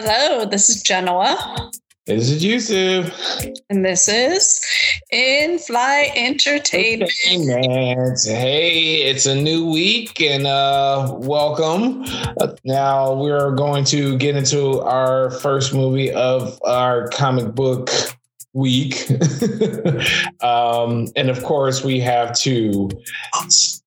Hello, this is Jenna. This is Yusuf. And this is In Fly Entertainment. Hey, it's a new week and uh, welcome. Uh, now we're going to get into our first movie of our comic book week. um, and of course, we have to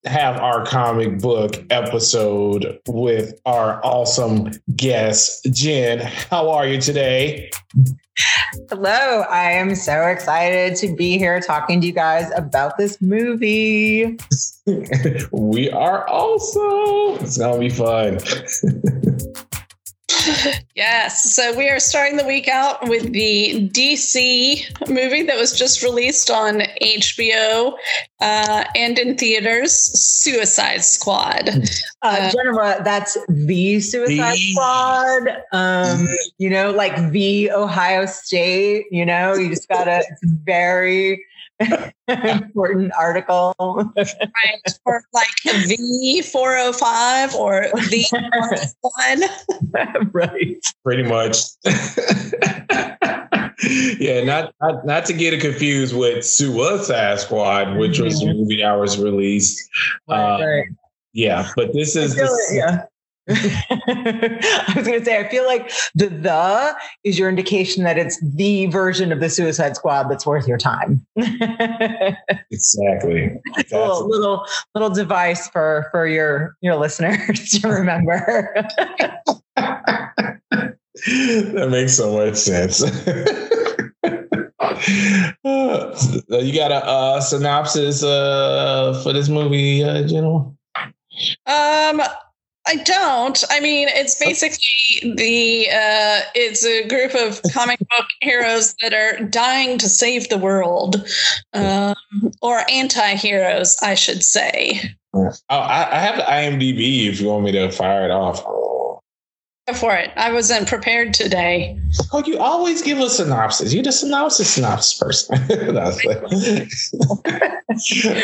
have our comic book episode with our awesome guest, Jen. How are you today? Hello, I am so excited to be here talking to you guys about this movie. we are also. It's going to be fun. yes. So we are starting the week out with the DC movie that was just released on HBO uh, and in theaters Suicide Squad. Uh, uh, Jennifer, that's the Suicide the- Squad. Um, you know, like the Ohio State, you know, you just gotta, it's very important article. right. Or like the 405 or the one. right. Pretty much. yeah, not, not not to get it confused with Suicide Squad, which was the mm-hmm. movie that was released. Right, uh, right. Yeah, but this is the, it, yeah. I was going to say, I feel like the the is your indication that it's the version of the Suicide Squad that's worth your time. exactly. A little, little little device for for your your listeners to remember. that makes so much sense. uh, you got a uh, synopsis uh, for this movie, uh, General? Um, I don't. I mean, it's basically the uh, it's a group of comic book heroes that are dying to save the world, um, or anti-heroes, I should say. Oh, I, I have the IMDb. If you want me to fire it off for it. I wasn't prepared today. Oh, you always give a synopsis. You're the synopsis synopsis person.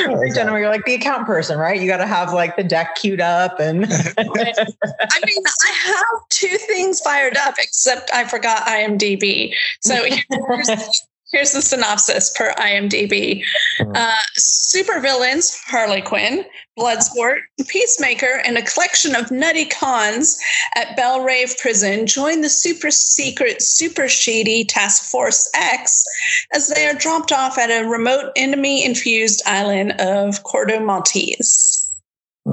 right, Jennifer, you're like the account person, right? You got to have like the deck queued up and. I mean, I have two things fired up, except I forgot IMDb. So here's, Here's the synopsis per IMDb. Hmm. Uh, supervillains Harley Quinn, Bloodsport, Peacemaker, and a collection of nutty cons at Belle Reve Prison join the super secret, super shady Task Force X as they are dropped off at a remote enemy infused island of Corto Maltese.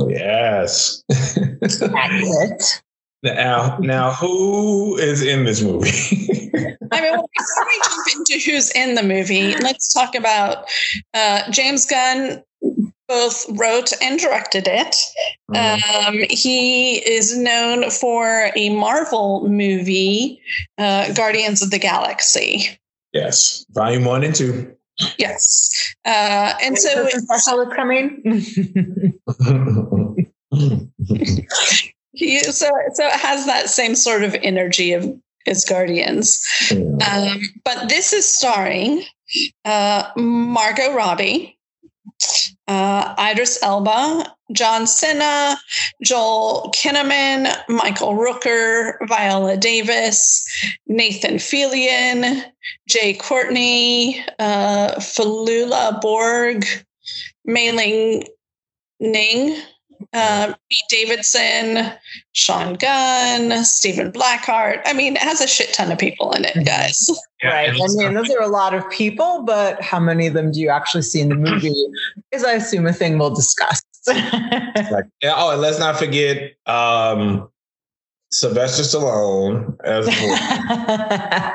Yes. Now, now, who is in this movie? I mean, well, before we jump into who's in the movie, let's talk about uh, James Gunn. Both wrote and directed it. Mm. Um, he is known for a Marvel movie, uh, Guardians of the Galaxy. Yes, volume one and two. Yes, uh, and so special is coming. He, so so it has that same sort of energy of its guardians. Um, but this is starring uh, Margot Robbie, uh, Idris Elba, John Cena, Joel Kinnaman, Michael Rooker, Viola Davis, Nathan Fillion, Jai Courtney, uh, Flula Borg, Mei Ling Ning, uh, Pete Davidson, Sean Gunn, Stephen Blackehart. I mean, it has a shit ton of people in it, guys. Yeah, right. I mean, those are a lot of people, but how many of them do you actually see in the movie? Is I assume a thing we'll discuss. like, oh, and let's not forget um, Sylvester Stallone as well.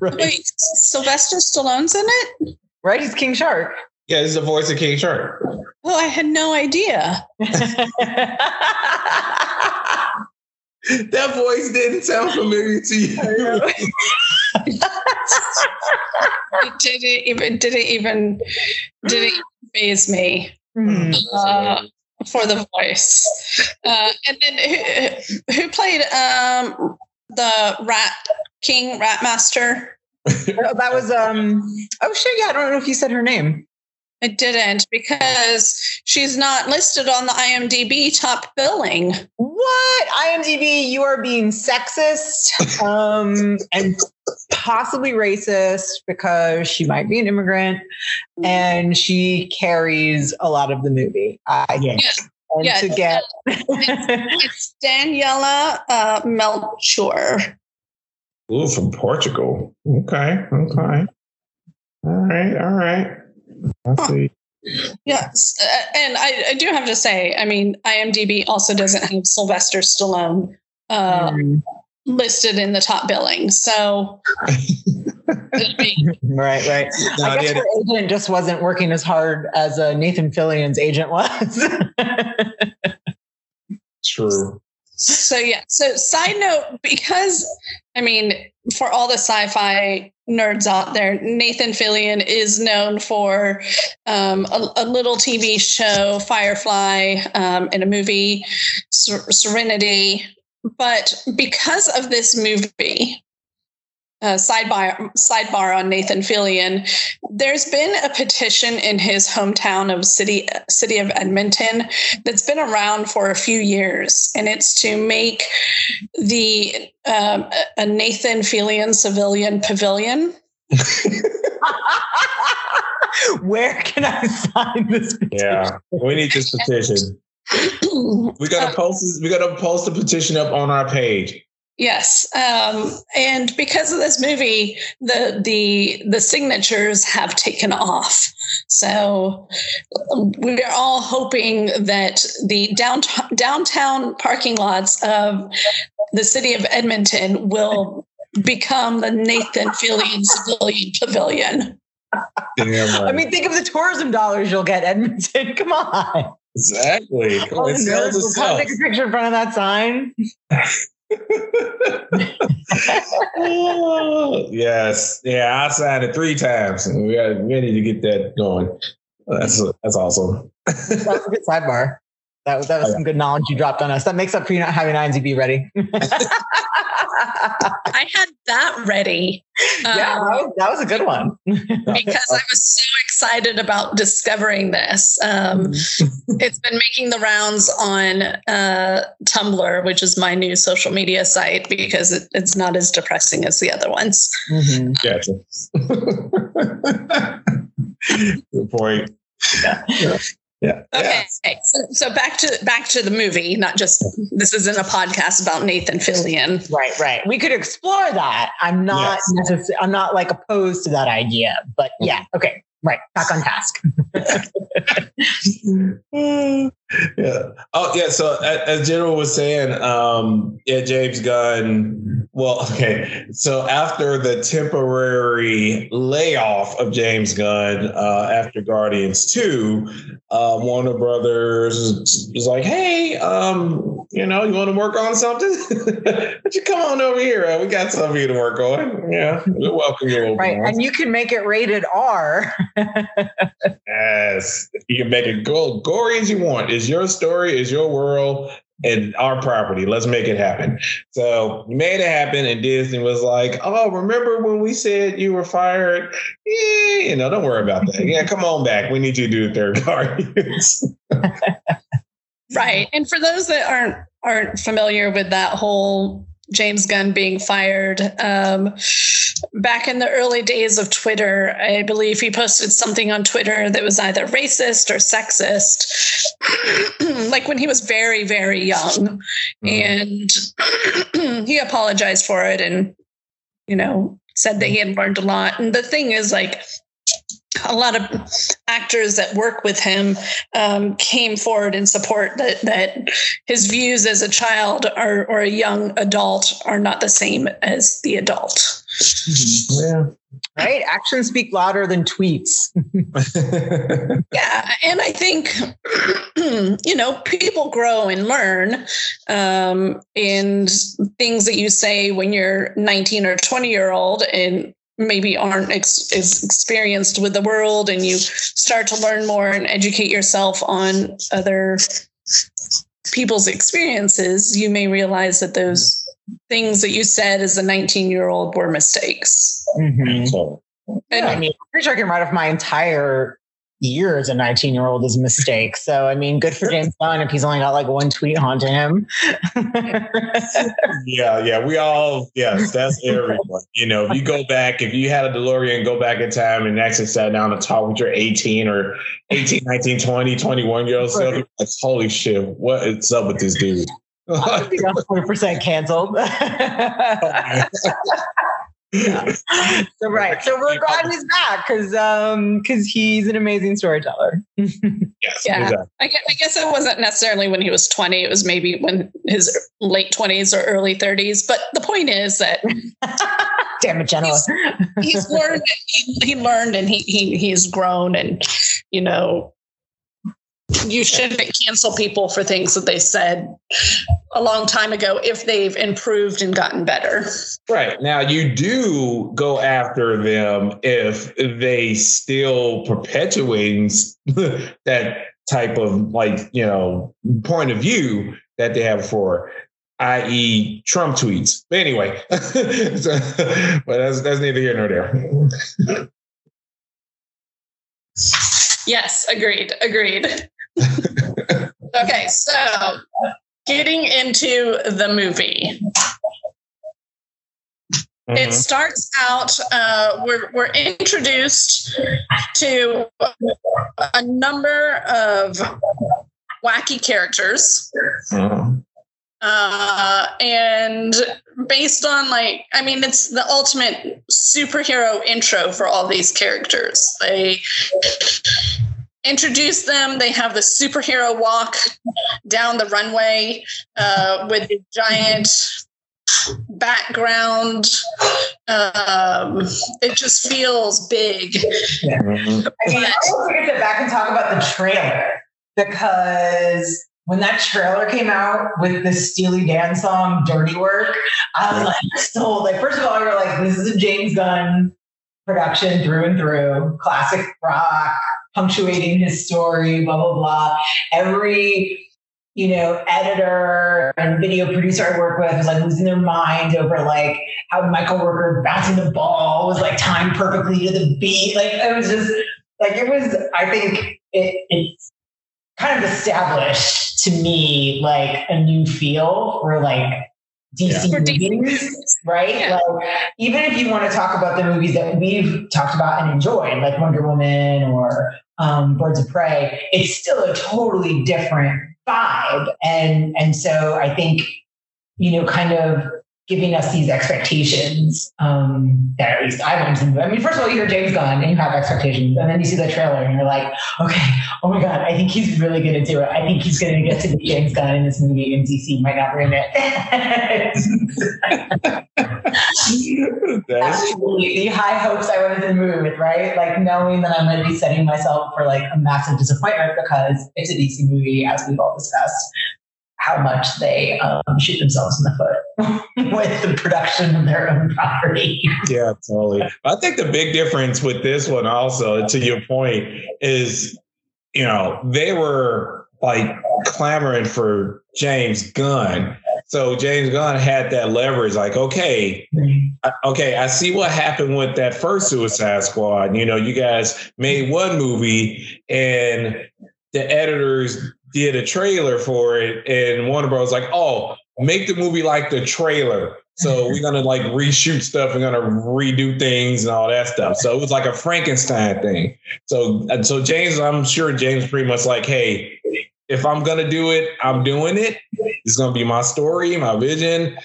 right. Wait, Sylvester Stallone's in it? Right, he's King Shark. Yeah, this is the voice of King Shark. Oh, I had no idea. that voice didn't sound familiar to you. it didn't even didn't even didn't even faze me mm-hmm. uh, for the voice. Uh, and then who, who played um, the Rat King Rat Master? that was um oh shit yeah I don't know if you said her name It didn't because she's not listed on the IMDb top billing. What? IMDb, you are being sexist um, and possibly racist because she might be an immigrant and she carries a lot of the movie. I think. Yes. And Yes. to get It's Daniela uh, Melchior. Ooh, from Portugal. Okay, okay. All right, all right. I. Yes. Uh, and I, I do have to say, I mean, IMDb also doesn't have Sylvester Stallone uh, Mm, listed in the top billing. So, right, right. No, I guess yeah, her agent just wasn't working as hard as uh, Nathan Fillion's agent was. true. so yeah. So, side note, because I mean, for all the sci-fi nerds out there, Nathan Fillion is known for um, a, a little TV show, Firefly, um, and a movie, Ser- Serenity. But because of this movie, uh, sidebar sidebar on Nathan Fillion. There's been a petition in his hometown of city city of Edmonton that's been around for a few years, and it's to make the um, a- a Nathan Fillion civilian pavilion. Where can I sign this? petition? Yeah, we need this petition. We gotta post this, we gotta post the petition up on our page. Yes, um, and because of this movie, the the the signatures have taken off. So we are all hoping that the downtown downtown parking lots of the city of Edmonton will become the Nathan Fillion Civilian Pavilion. Damn I mean, think of the tourism dollars you'll get, Edmonton. Come on. exactly. Come on, All it the sells nerds will come itself. take a picture in front of that sign. yes, yeah, I signed it three times. We got, we need to get that going. That's that's awesome. That was a good sidebar. That was, that was some good knowledge you dropped on us. That makes up for you not having IMDb ready. I had that ready. yeah, um, that was, that was a good one. because I was so excited about discovering this. Um, it's been making the rounds on uh, Tumblr, which is my new social media site, because it, it's not as depressing as the other ones. Mhm. Gotcha. Good point. Yeah. Yeah. Yeah. Okay, so, so back to back to the movie. Not just this isn't a podcast about Nathan Fillion. Right, right. We could explore that. I'm not Yes. necess- I'm not like opposed to that idea, but yeah, mm-hmm. okay. Right. Back on task. yeah. Oh, yeah. So as General was saying, um, yeah, James Gunn. Well, okay. So after the temporary layoff of James Gunn uh, after Guardians Two, uh, Warner Brothers was like, "Hey, um, you know, you want to work on something? Would you come on over here? We got something for you to work on. Yeah, we'll welcome you over. Right. And you can make it rated R. Yes, you can make it go gory as you want. It's your story, is your world, and our property. Let's make it happen. So we made it happen, and Disney was like, "Oh, remember when we said you were fired? Yeah, you know, don't worry about that. Yeah, come on back. We need you to do third Guardians." Right. And for those that aren't aren't familiar with that whole James Gunn being fired, um, back in the early days of Twitter, I believe he posted something on Twitter that was either racist or sexist, like when he was very, very young. And he apologized for it and, you know, said that he had learned a lot. And the thing is, like, a lot of actors that work with him um, came forward in support that that his views as a child or, or a young adult are not the same as the adult. yeah. Right. Actions speak louder than tweets. Yeah, and I think you know people grow and learn, um, and things that you say when you're 19 or 20 year old and maybe aren't ex- as experienced with the world, and you start to learn more and educate yourself on other people's experiences, you may realize that those things that you said as a 19 year old were mistakes. Mhm. So, And I mean, I'm pretty sure I can write off my entire year as a 19 year old is a mistake. So, I mean, good for James Gunn if he's only got like one tweet haunting him. yeah, yeah. We all, yes, that's everyone. You know, if you go back, if you had a DeLorean, go back in time and actually sat down and talk with your 18 or 18, 19, 20, 21 year old self, like, holy shit, what is up with this dude? 100% canceled. yeah. So right. So we're glad he's back because um because he's an amazing storyteller. yes. Yeah. Exactly. I, guess, I guess it wasn't necessarily when he was 20. It was maybe when his late 20s or early 30s. But the point is that damn it, Jenna. He's, he's learned he, he learned and he he he's grown and you know you shouldn't cancel people for things that they said a long time ago if they've improved and gotten better. Right. Now you do go after them if they still perpetuating that type of like, you know, point of view that they have for i.e. Trump tweets. But anyway, so, but that's that's neither here nor there. Yes, agreed. Agreed. okay, so getting into the movie. Mm-hmm. It starts out, uh, we're, we're introduced to a number of wacky characters. Mm-hmm. Uh, and based on like, I mean, it's the ultimate superhero intro for all these characters. They introduce them. They have the superhero walk down the runway uh, with the giant background. Um, it just feels big. Yeah. I mean, I want to get back and talk about the trailer because when that trailer came out with the Steely Dan song "Dirty Work," I was like, sold. Like, first of all, you're like, this is a James Gunn production through and through, classic rock punctuating his story, blah, blah, blah. Every, you know, editor and video producer I work with was like losing their mind over like how Michael Rooker bouncing the ball was like timed perfectly to the beat. Like it was just like it was, I think it, it's kind of established to me like a new feel or like DC yeah. movies, right? Yeah. Like, even if you want to talk about the movies that we've talked about and enjoyed, like Wonder Woman or um, Birds of Prey, it's still a totally different vibe. And and so I think, you know, kind of giving us these expectations um, that at least I went into. I mean, first of all, you hear James Gunn and you have expectations, and then you see the trailer and you're like, okay, oh my god, I think he's really going to do it. I think he's going to get to be James Gunn in this movie, and DC might not ruin it. Absolutely, the high hopes I went into the movie with, right? Like knowing that I'm going to be setting myself for like a massive disappointment because it's a DC movie, as we've all discussed how much they um, shoot themselves in the foot with the production of their own property. yeah, totally. I think the big difference with this one, also, to your point, is you know they were like clamoring for James Gunn. So James Gunn had that leverage, like, okay, okay, I see what happened with that first Suicide Squad. You know, you guys made one movie and the editors did a trailer for it, and Warner Bros. like, oh, make the movie like the trailer. So we're gonna like reshoot stuff. We're gonna redo things and all that stuff. So it was like a Frankenstein thing. So so James, I'm sure James pretty much like, hey, if I'm gonna do it, I'm doing it. It's gonna be my story, my vision.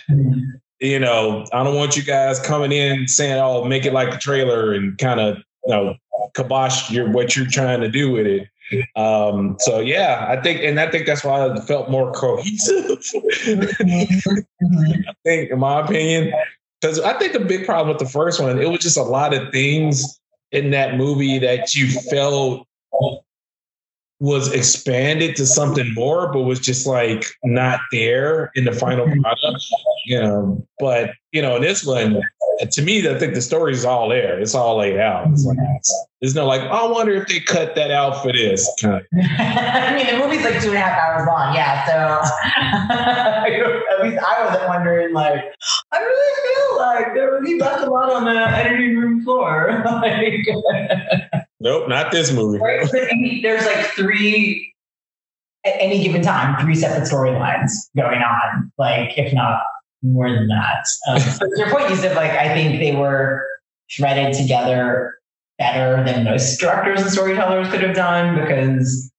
You know, I don't want you guys coming in saying, "Oh, make it like the trailer," and kind of you know kibosh your what you're trying to do with it. Um, so yeah, I think, and I think that's why I felt more cohesive. I think, in my opinion, because I think the big problem with the first one, it was just a lot of things in that movie that you felt was expanded to something more, but was just like not there in the final product. You know, but you know, in this one, to me, I think the story is all there. It's all laid out. It's like, mm-hmm. there's no like, I wonder if they cut that out for this. Kind of. I mean, the movie's like two and a half hours long. Yeah. So at least I wasn't wondering, like, I really feel like there was, he left a lot on the editing room floor. like, Nope, not this movie. There's like three at any given time, three separate storylines going on, like if not more than that. Um, so your point, you said like I think they were threaded together better than most directors and storytellers could have done because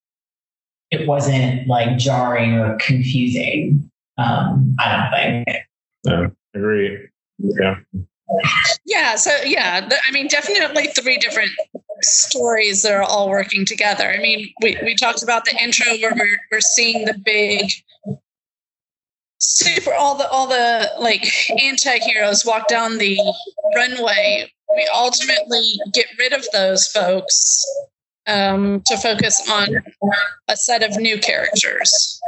it wasn't like jarring or confusing. Um, I don't think. Yeah, agree. Yeah. Yeah. So yeah, I mean, definitely three different stories that are all working together. I mean, we, we talked about the intro where we're, we're seeing the big super all the all the like anti-heroes walk down the runway. We ultimately get rid of those folks um, to focus on a set of new characters.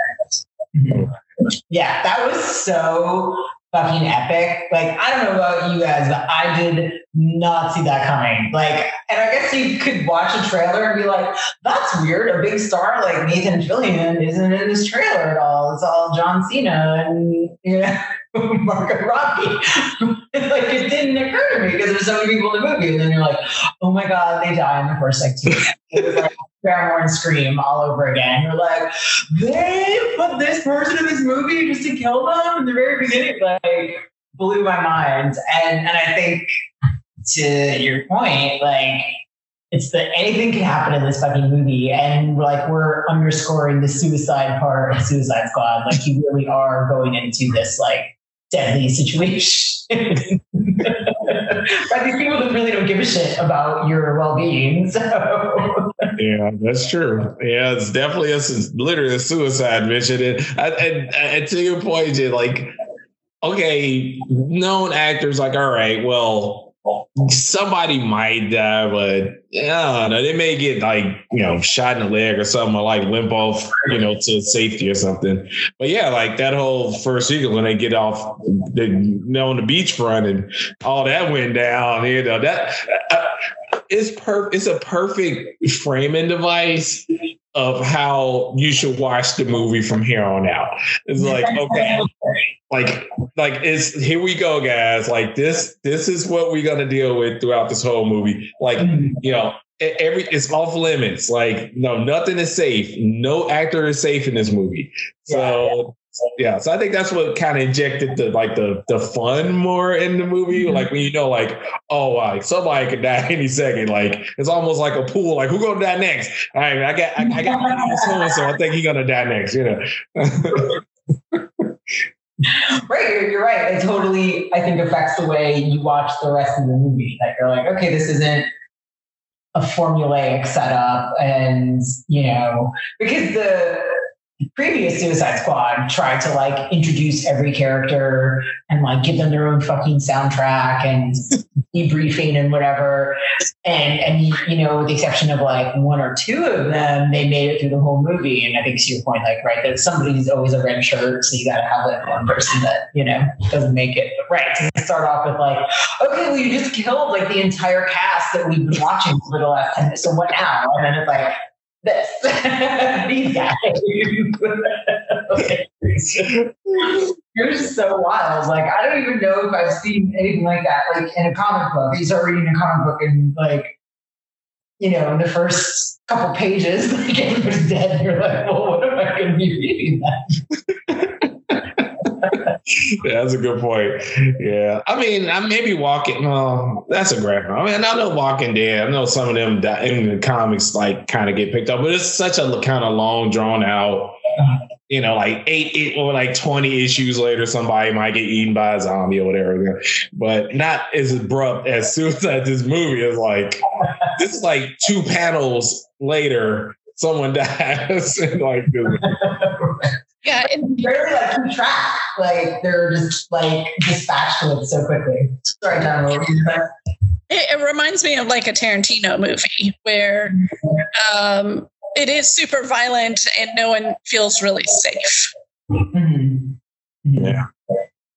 Yeah that was so fucking epic. Like, I don't know about you guys, but I did not see that coming. Like, and I guess you could watch a trailer and be like, that's weird. A big star like Nathan Fillion isn't in this trailer at all. It's all John Cena and, you know, Margot Robbie. like, it didn't occur to me because there's so many people in the movie. And then you're like, oh my God, they die in the first like two minutes. like, Barrymore and Scream all over again. You're like, they put this person in this movie just to kill them in the very beginning. Like, blew my mind. And and I think to your point, like it's that anything can happen in this fucking movie, and like we're underscoring the suicide part of Suicide Squad. Like you really are going into this like deadly situation. but these people that really don't give a shit about your well-being. So yeah, that's true. Yeah, it's definitely a literally a suicide mission. And, and, and to your point, like, okay, known actors, like, all right, well, somebody might die, but yeah, they may get like you know shot in the leg or something, or like limp off, you know, to safety or something. But yeah, like that whole first sequence when they get off the you know, on the beachfront and all that went down, you know that. Uh, it's per it's a perfect framing device of how you should watch the movie from here on out. It's like, okay, like, like it's here we go, guys. Like this, this is what we're gonna deal with throughout this whole movie. Like, you know, every it's off limits. Like, no, nothing is safe. No actor is safe in this movie. So yeah, so I think that's what kind of injected the like the the fun more in the movie. Mm-hmm. Like when you know, like oh, like somebody could die any second. Like it's almost like a pool. Like who gonna die next? All right, I got I, I got so and so. I think he's gonna die next. You know. right, you're, you're right. It totally, I think, affects the way you watch the rest of the movie. Like you're like, okay, this isn't a formulaic setup, and you know, because the previous Suicide Squad tried to like introduce every character and like give them their own fucking soundtrack and debriefing and whatever. And and you know, with the exception of like one or two of them, they made it through the whole movie. And I think to your point, like right, that somebody's always a red shirt, so you got to have like one person that you know doesn't make it. But right, to start off with like, okay, well, you just killed like the entire cast that we've been watching for the last ten. minutes. So what now? And then it's like this. These guys. You're just so wild. Like, I don't even know if I've seen anything like that, like in a comic book. You start reading a comic book and like, you know, in the first couple pages, like everybody's dead. You're like, well, what am I going to be reading then? that's a good point. Yeah, I mean, I maybe Walking. No, that's a graphic. I mean, I know Walking Dead. I know some of them in the comics like kind of get picked up, but it's such a kind of long, drawn out. You know, like eight, eight or like twenty issues later, somebody might get eaten by a zombie or whatever. But not as abrupt as as this movie is like. This is like two panels later, someone dies. like yeah, it, barely like keep track. Like they're just like dispatched with so quickly. Sorry, John. It, it reminds me of like a Tarantino movie where um, it is super violent and no one feels really safe. Mm-hmm. Yeah.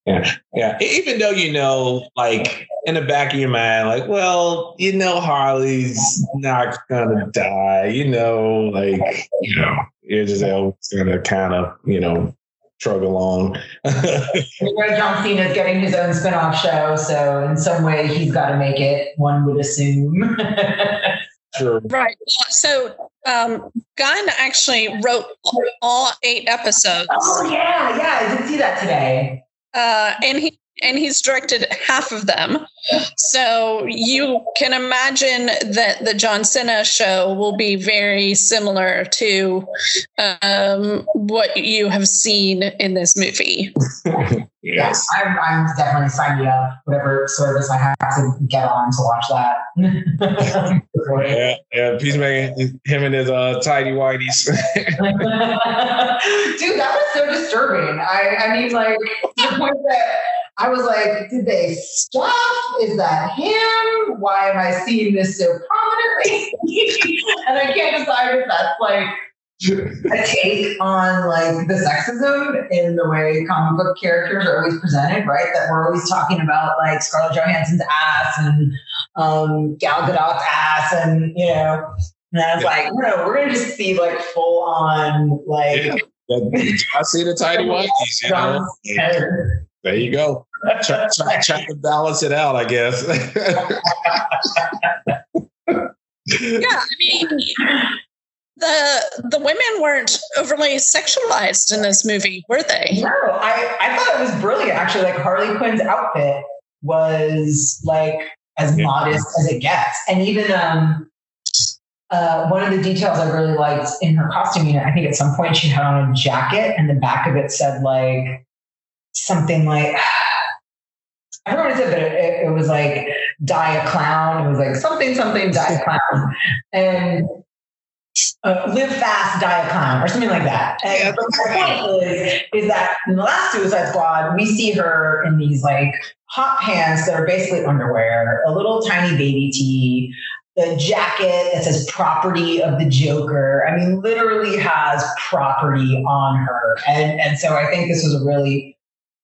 Yeah. Yeah. Even though you know, like in the back of your mind, like, well, you know, Harley's not gonna die, you know, like, you know, Idris Elba's gonna kind of, you know, trug along. John Cena's getting his own spin-off show, so in some way he's got to make it. One would assume. Sure. Right. So um, Gunn actually wrote all eight episodes. Oh yeah, yeah, I did see that today. Uh, and he and he's directed half of them. So you can imagine that the John Cena show will be very similar to um, what you have seen in this movie. yes. I'm, I'm definitely signing up whatever service I have to get on to watch that. yeah, yeah. Peacemaker, him and his uh, tidy whiteys. Dude, that was so disturbing. I, I mean, like, the point that I was like, did they stop? Is that him? Why am I seeing this so prominently? and I can't decide if that's like a take on like the sexism in the way comic book characters are always presented, right? That we're always talking about like Scarlett Johansson's ass and um, Gal Gadot's ass, and you know. And I was yeah. like, no, we're gonna just see like full on like. Yeah. I see the tidy whiteys, you know. There you go. Try, try, try to balance it out, I guess. yeah, I mean, the the women weren't overly sexualized in this movie, were they? No, I, I thought it was brilliant. Actually, like Harley Quinn's outfit was like as yeah. modest as it gets, and even um, uh, one of the details I really liked in her costuming. I think at some point she had on a jacket, and the back of it said like something like I don't know what it said, but it, it, was like die a clown. It was like something, something, die a clown. And uh, live fast, die a clown, or something like that. And yeah, the point is, is that in the last Suicide Squad, we see her in these like hot pants that are basically underwear, a little tiny baby tee, the jacket that says property of the Joker. I mean, literally has property on her. And, and so I think this was a really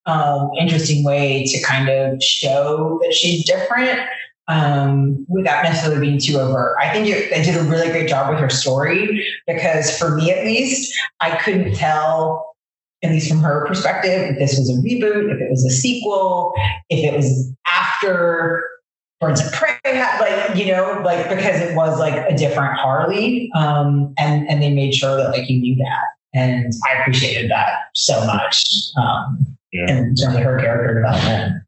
um, interesting way to kind of show that she's different um, without necessarily being too overt. I think it, they did a really great job with her story because, for me at least, I couldn't tell, at least from her perspective, if this was a reboot, if it was a sequel, if it was after Birds of Prey, like you know, like because it was like a different Harley, um, and and they made sure that like you knew that, and I appreciated that so much. Um, yeah. in terms of her character development,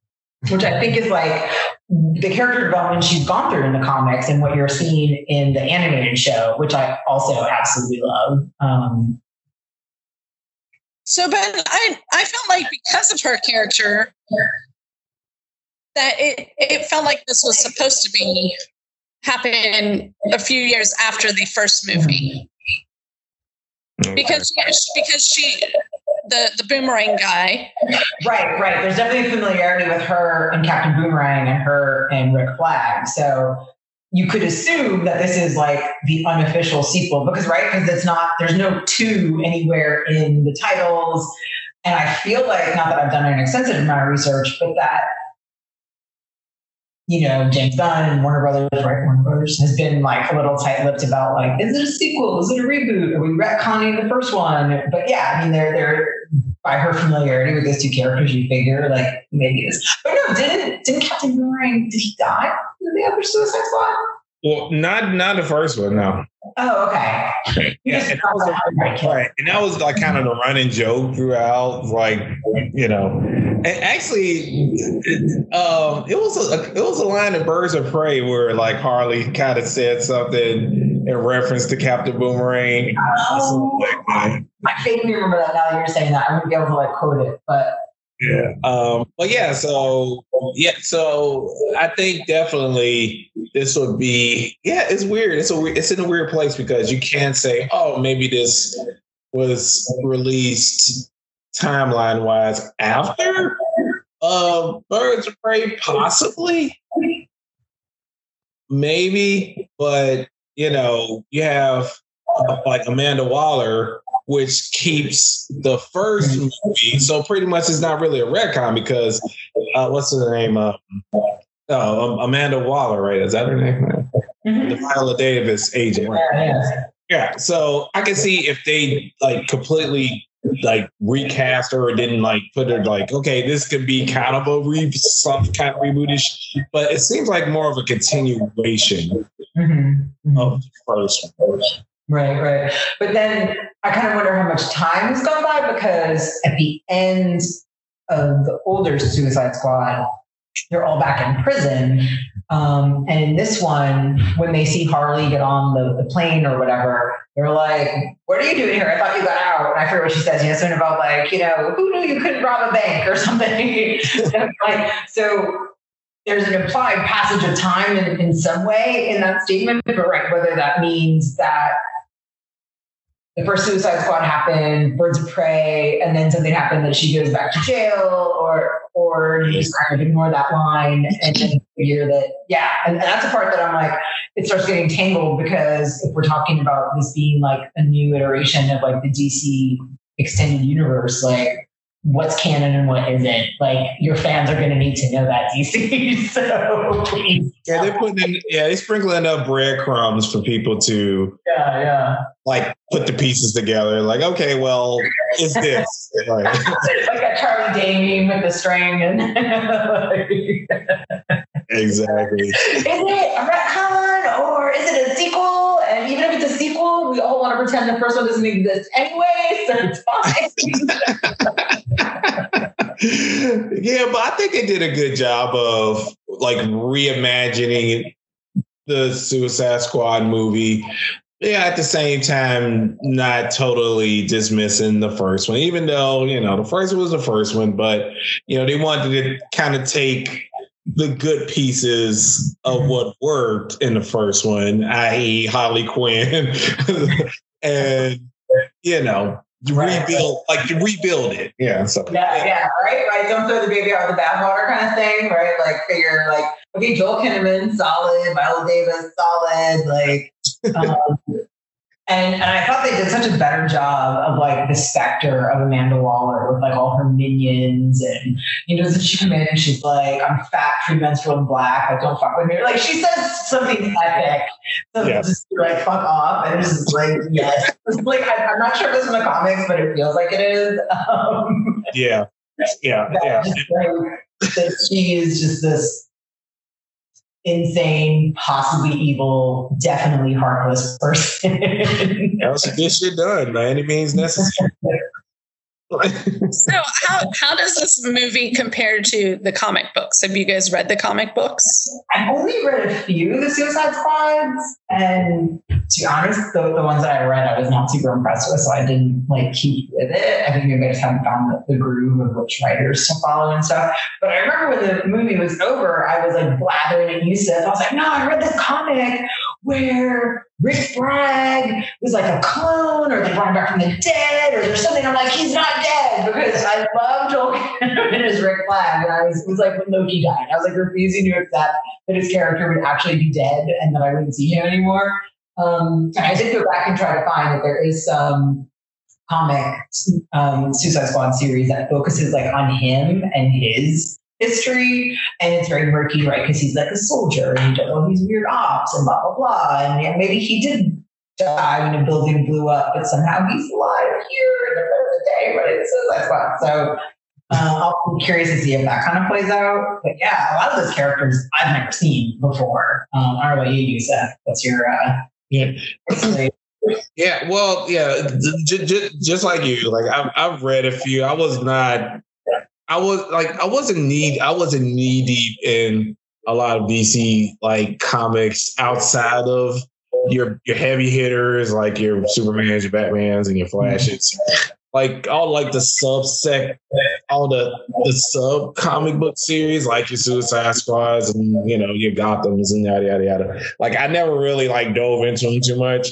which I think is like the character development she's gone through in the comics and what you're seeing in the animated show, which I also absolutely love. Um, so, Ben, I I felt like because of her character that it it felt like this was supposed to be happen a few years after the first movie. Because she, because she the the boomerang guy. Right, right. There's definitely a familiarity with her and Captain Boomerang and her and Rick Flag. So you could assume that this is like the unofficial sequel because right because it's not there's no two anywhere in the titles and i feel like not that i've done an extensive amount of research but that you know, James Gunn and Warner Brothers, right? Warner Brothers has been like a little tight-lipped about like, is it a sequel? Is it a reboot? Are we retconning the first one? But yeah, I mean, they're they're by her familiarity with those two characters, you figure like maybe it's. But no, didn't didn't Captain Boomerang did he die in the other Suicide Squad? Well, not not the first one, no. Oh, okay. Yeah, and, that was, right. and that was like kind of the running joke throughout, like you know. And actually, um, it was a it was a line in Birds of Prey where like Harley kind of said something in reference to Captain Boomerang. Oh, I vaguely remember that now that you're saying that. I wouldn't be able to like quote it, but yeah. Um, but yeah, so yeah, so I think definitely this would be yeah, it's weird. It's a it's in a weird place because you can't say, oh, maybe this was released timeline wise after uh, Birds of Prey, possibly, maybe, but you know, you have uh, like Amanda Waller which keeps the first movie. So pretty much it's not really a retcon because uh, what's her name? Uh, uh, Amanda Waller, right? Is that her name? Mm-hmm. The Viola Davis agent. Right? Yeah, yeah. So I can see if they like completely like recast her or didn't like put her like okay this could be kind of a re some kind of rebootish but it seems like more of a continuation Mm-hmm. of the first one. Right, right. But then I kind of wonder how much time has gone by because at the end of the older Suicide Squad, they're all back in prison. Um, and in this one, when they see Harley get on the, the plane or whatever, they're like, What are you doing here? I thought you got out. And I forget what she says. You know, something about like, you know, who knew you couldn't rob a bank or something. like, so there's an implied passage of time in, in some way in that statement, but right, whether that means that the first Suicide Squad happened, Birds of Prey, and then something happened that she goes back to jail, or or you just kind of ignore that line. And then figure that yeah, and, and that's the part that I'm like, it starts getting tangled because if we're talking about this being like a new iteration of like the DC extended universe, like what's canon and what isn't. Like your fans are going to need to know that DC. so please. Yeah, they're putting in, yeah, they're sprinkling up breadcrumbs for people to Yeah, yeah. like put the pieces together. Like, okay, well, it's this. Like, like a Charlie Day meme with the string and exactly. is it a retcon or is it a sequel? And even if it's a sequel, we all want to pretend the first one doesn't exist anyway, so it's fine. yeah, but I think they did a good job of like reimagining the Suicide Squad movie. Yeah, at the same time, not totally dismissing the first one, even though, you know, the first one was the first one, but, you know, they wanted to kind of take the good pieces of what worked in the first one, i.e., Holly Quinn, and, you know, Right. rebuild, like rebuild it. Yeah. So, Yeah, yeah, right, right. Don't throw the baby out with the bathwater kind of thing, right? Like figure like, okay, Joel Kinnaman, solid, Viola Davis, solid, like um, and and I thought they did such a better job of like the specter of Amanda Waller with like all her minions and you know, does she come in and she's like, I'm fat, premenstrual, and black, like don't fuck with me. Like she says something epic. So Yeah. just like fuck off. And it's just like, yes. It's like I, I'm not sure if it's in the comics, but it feels like it is. Um, yeah. Yeah. Yeah. like that she is just this insane, possibly evil, definitely heartless person. That's a good shit done by any means necessary. So how how does this movie compare to the comic books? Have you guys read the comic books? I've only read a few of the Suicide Squads, and to be honest, the, the ones that I read, I was not super impressed with, so I didn't like keep with it. I think maybe I just haven't found the, the groove of which writers to follow and stuff. But I remember when the movie was over, I was like blathering at Yusuf. I was like, "No, I read this comic where Rick Bragg was like a clone, or they brought him back from the dead, or there's something." I'm like, "He's not dead," because I love Joel Kinnaman as Rick Flag, and I was was like when Loki died. I was like refusing to accept that his character would actually be dead and that I wouldn't see him anymore. Um, and I did go back and try to find that there is some comic um, Suicide Squad series that focuses like on him and his history, and it's very murky, right? Because he's like a soldier and he does all these weird ops and blah blah blah, and yeah, maybe he did die when a building blew up, but somehow he's alive here in the present day, right? So that's what. So uh, I'll be curious to see if that kind of plays out. But yeah, a lot of those characters I've never seen before. Um, I don't know about you, Yusuf. What's your uh, Yeah. Yeah, well, yeah, j- j- just like you, like I've, I've read a few. I was not, I was like, I wasn't need, I wasn't knee deep in a lot of DC like comics outside of your your heavy hitters, like your Supermans, your Batmans, and your Flashes. Like all like the subsect, all the the sub comic book series, like your Suicide Squads and you know your Gotham's and yada yada yada. Like I never really like dove into them too much.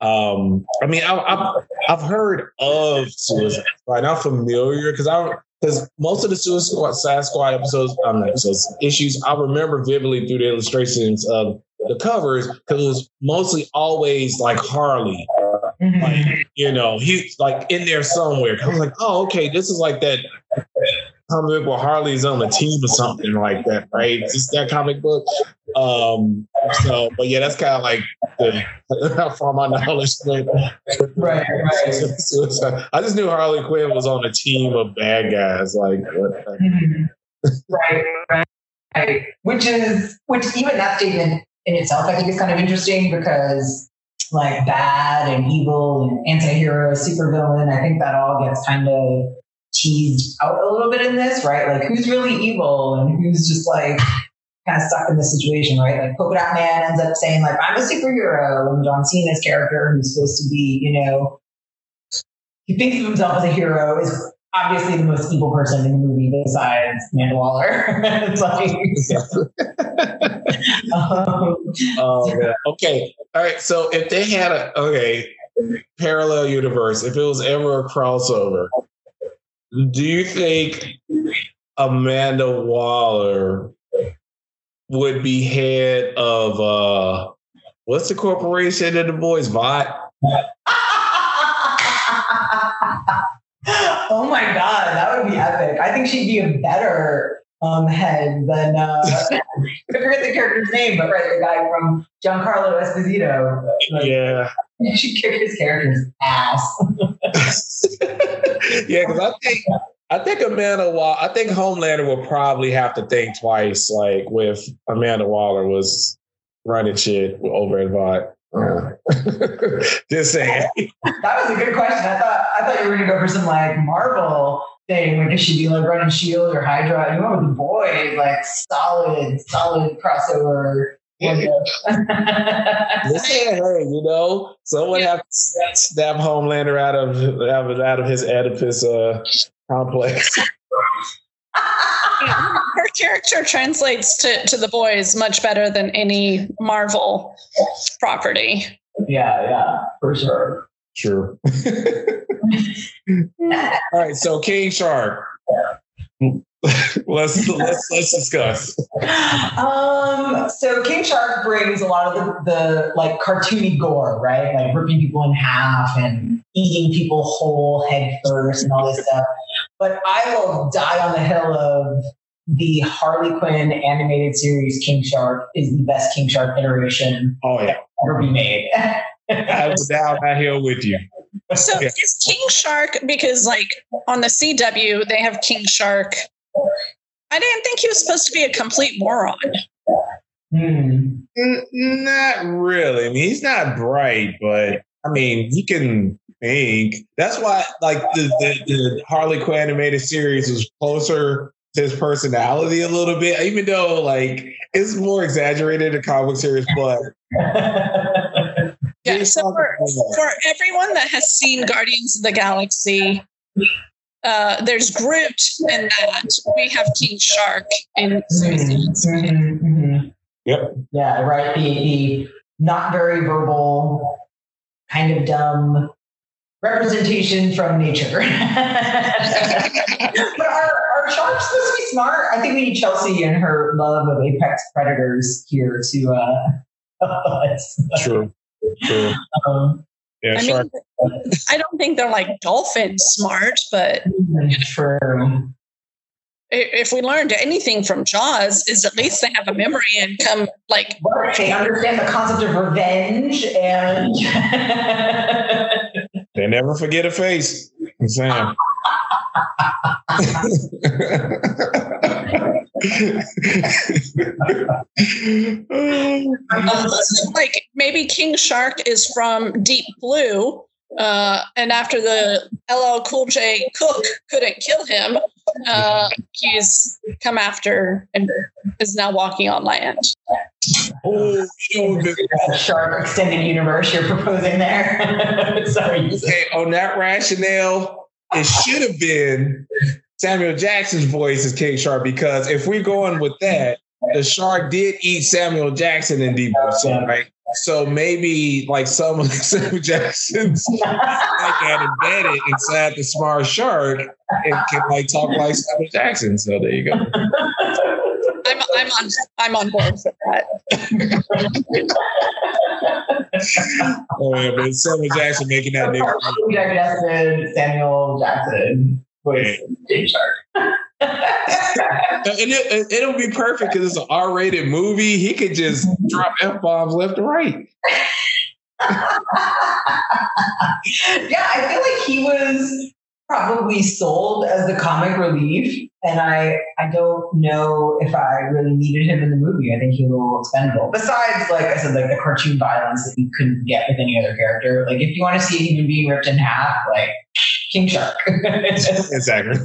Um, I mean, I, I've I've heard of Suicide Squad. I'm familiar because I because most of the Suicide Squad episodes, um, not episodes, issues, I remember vividly through the illustrations of the covers because it was mostly always like Harley. Like, you know, he's like in there somewhere. I was like, oh, okay, this is like that comic book where Harley's on a team or something like that, right? Just that comic book. Um, so, but yeah, that's kind of like the, from my knowledge. right, right. I just knew Harley Quinn was on a team of bad guys. Like, mm-hmm. right, right, right. Which is, which even that statement in itself, I think is kind of interesting because like bad and evil and anti-hero, supervillain, I think that all gets kind of teased out a little bit in this, right? Like who's really evil and who's just like kind of stuck in this situation, right? Like Polka Dot Man ends up saying like I'm a superhero, and John Cena's character, who's supposed to be, you know, he thinks of himself as a hero, is obviously the most evil person in the movie besides Amanda Waller. it's like, um, oh, yeah. okay, all right. So if they had a okay parallel universe, if it was ever a crossover, do you think Amanda Waller would be head of uh what's the corporation that the boys bought? oh my god, that would be epic. I think she'd be a better um, head than uh, I forget the character's name, but right, the guy from Giancarlo Esposito. Like, yeah, she kicked his character's ass. yeah, because I think I think Amanda Waller, I think Homelander will probably have to think twice, like with Amanda Waller was running shit over at Vought. Uh, just saying. That was a good question. I thought I thought you were gonna go for some like Marvel thing, like if she'd be like running Shield or Hydra. You went with the boys, like solid, solid crossover. Yeah. Listen, hey, you know, someone have to snap Homelander out of out of his Oedipus uh, complex. her character translates to, to the boys much better than any Marvel property. Yeah, yeah, for sure. Sure. All right, so King Shark. let's let's let's discuss. Um, so King Shark brings a lot of the, the like cartoony gore, right? Like ripping people in half and eating people whole head first and all this stuff. But I will die on the hill of the Harley Quinn animated series King Shark is the best King Shark iteration oh, yeah. ever be made. I was down that hill with you. So yeah. is King Shark because like on the CW they have King Shark. I didn't think he was supposed to be a complete moron. Mm. Not really. I mean, he's not bright, but I mean, he can think. That's why, like the, the, the Harley Quinn animated series was closer to his personality a little bit, even though like it's more exaggerated in comic series, but. yeah, so for, for everyone that has seen Guardians of the Galaxy, uh, there's Groot in that. We have King Shark in mm-hmm. mm-hmm. Yep. Yeah, right. The, the not very verbal, kind of dumb representation from nature. but are, are sharks supposed to be smart? I think we need Chelsea and her love of apex predators here to uh True. True. Um, yeah, I shark. mean, I don't think they're like dolphin smart, but true. If we learned anything from Jaws, is at least they have a memory and come like they understand the concept of revenge and They never forget a face. Sam. like maybe King Shark is from Deep Blue, uh, and after the LL Cool J Cook couldn't kill him, uh, he's come after and is now walking on land. Oh, shark extended universe you're proposing there. Sorry. Okay, on that rationale, it should have been Samuel Jackson's voice as King Shark because if we're going with that, the shark did eat Samuel Jackson in Deep Blue, right? So maybe like some of Samuel Jackson's like got embedded inside the smart shark and can like talk like Samuel Jackson. So there you go. I'm I'm on I'm on board for that. oh yeah, but Samuel Jackson making that nigga. Jackson, Samuel Jackson, voice yeah. Shark. and it, it'll be perfect because it's an R-rated movie. He could just drop f bombs left and right. yeah, I feel like he was probably sold as the comic relief, and I I don't know if I really needed him in the movie. I think he was a little expendable. Besides, like I said, like the cartoon violence that you couldn't get with any other character. Like if you want to see a human being ripped in half, like King Shark. exactly.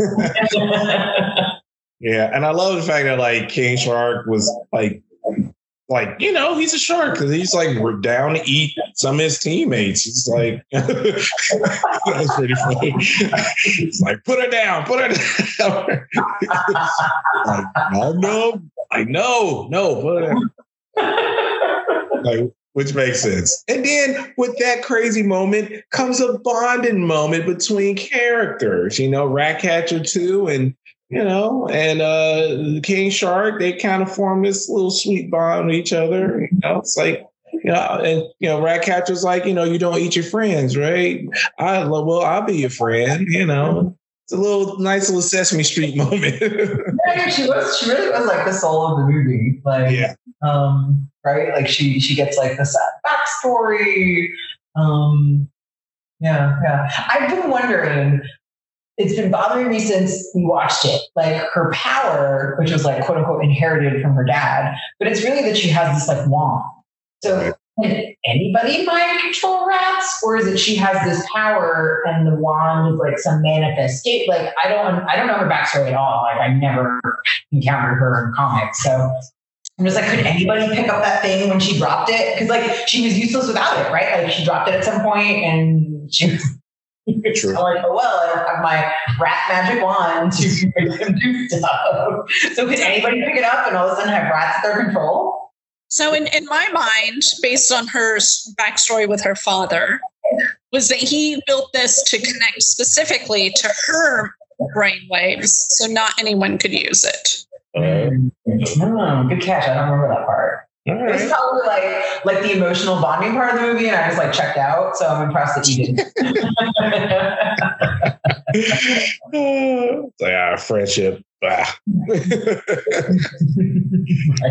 yeah, and I love the fact that like King Shark was like like you know he's a shark. Because he's like we're down to eat some of his teammates. He's like that's pretty funny. It's like put her down put her down. Like, i know i know no put her down. like which makes sense. And then with that crazy moment comes a bonding moment between characters you know ratcatcher 2 and you know, and uh King Shark, they kind of form this little sweet bond with each other. You know, it's like, you know, and you know, Ratcatcher's like, you know, you don't eat your friends, right? I well, I'll be your friend, you know. It's a little nice little Sesame Street moment. yeah, she was she really was like the soul of the movie. Like yeah. um, right? Like she she gets like the sad backstory. Um yeah, yeah. I've been wondering it's been bothering me since we watched it. Like her power, which was like quote unquote inherited from her dad, but it's really that she has this like wand. So can anybody mind control rats, or is it she has this power and the wand is like some manifestation? Like I don't, I don't know her backstory at all. Like I never encountered her in comics, so I'm just like, could anybody pick up that thing when she dropped it? Because like she was useless without it, right? Like she dropped it at some point and she True. I'm like, oh, well, I don't have my rat magic wand to make them do stuff. So can anybody pick it up and all of a sudden have rats at their control? So in, in my mind, based on her backstory with her father, was that he built this to connect specifically to her brain waves, so not anyone could use it. Uh, oh, good catch. I don't remember that part. Right. It was probably like like the emotional bonding part of the movie, and I just like checked out. So I'm impressed that you didn't. yeah, ah, friendship. Ah.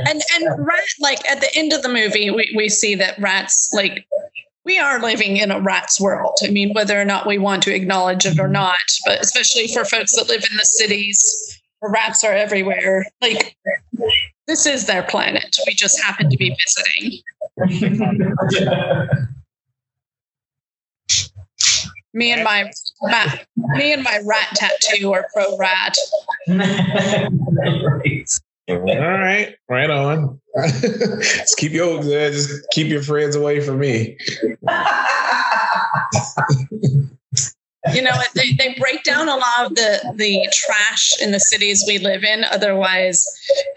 and and rat like at the end of the movie, we we see that rats like we are living in a rat's world. I mean, whether or not we want to acknowledge it or not, but especially for folks that live in the cities, rats are everywhere. Like this is their planet. We just happen to be visiting. me and my rat, me and my rat tattoo are pro rat. All right, right on. just keep your just keep your friends away from me you know they, they break down a lot of the the trash in the cities we live in. Otherwise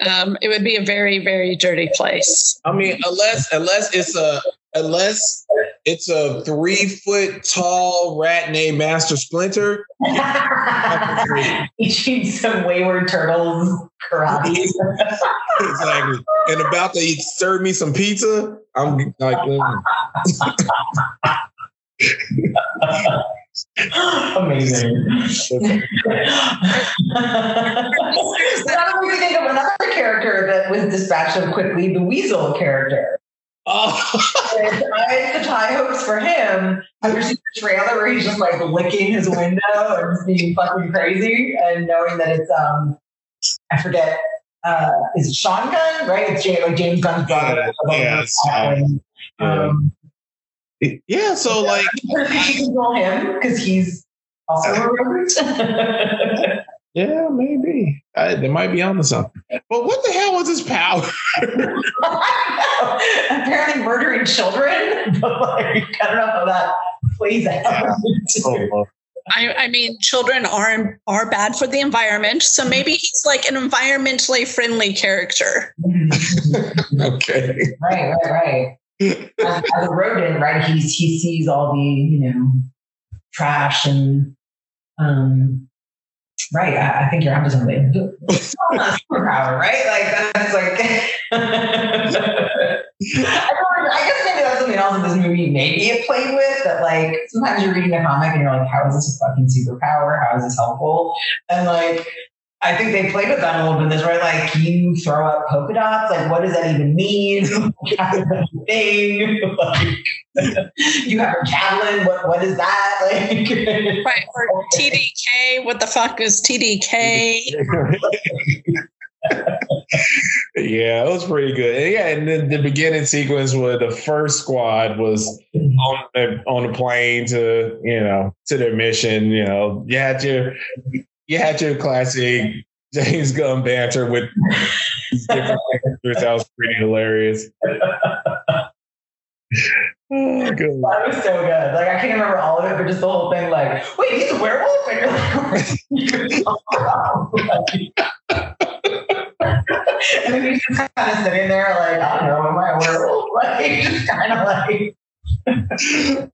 um, it would be a very very dirty place. I mean unless unless it's a unless it's a three foot tall rat named master splinter. Eating some wayward turtles karate. Exactly. And about to serve me some pizza i'm like Amazing. Now we think of another character that was dispatched of quickly, the Weasel character. Oh. I had such high hopes for him. I've seen the trailer where he's just like licking his window and being fucking crazy and knowing that it's um I forget uh is it Sean Gunn, right? It's James, like James Gunn's brother. Yeah, um, um, yeah, so like she control him because he's also a robot. yeah, maybe I, they might be on onto something. But what the hell was his power? Apparently, murdering children. But like, I don't know how that plays out. Yeah. Oh, I, I, mean, children are are bad for the environment, so maybe he's like an environmentally friendly character. okay. Right, right, right as, as, a rodent, right? He he sees all the you know trash and um, right. I, I think you're onto something. superpower, right? Like that's like. I, guess maybe that's something else in this movie. Maybe it played with that. Like sometimes you're reading a comic and you're like, "How is this a fucking superpower? How is this helpful?" And like I, I think they played with that a little bit. This right, like can you throw up polka dots. Like, what does that even mean? thing. Like, you have a javelin. What what is that? Like, right? Or TDK. What the fuck is TDK? yeah, it was pretty good. Yeah, and then the beginning sequence where the first squad was on the on the plane to you know to their mission. You know, you had your you had your classic James Gunn banter with different characters. That was pretty hilarious. Oh, good. That was so good. Like I can't remember all of it, but just the whole thing. Like, wait, he's a werewolf, and you're like, and then he's just kind of sitting there, like, I don't know, am I a werewolf? Like, just kind of like.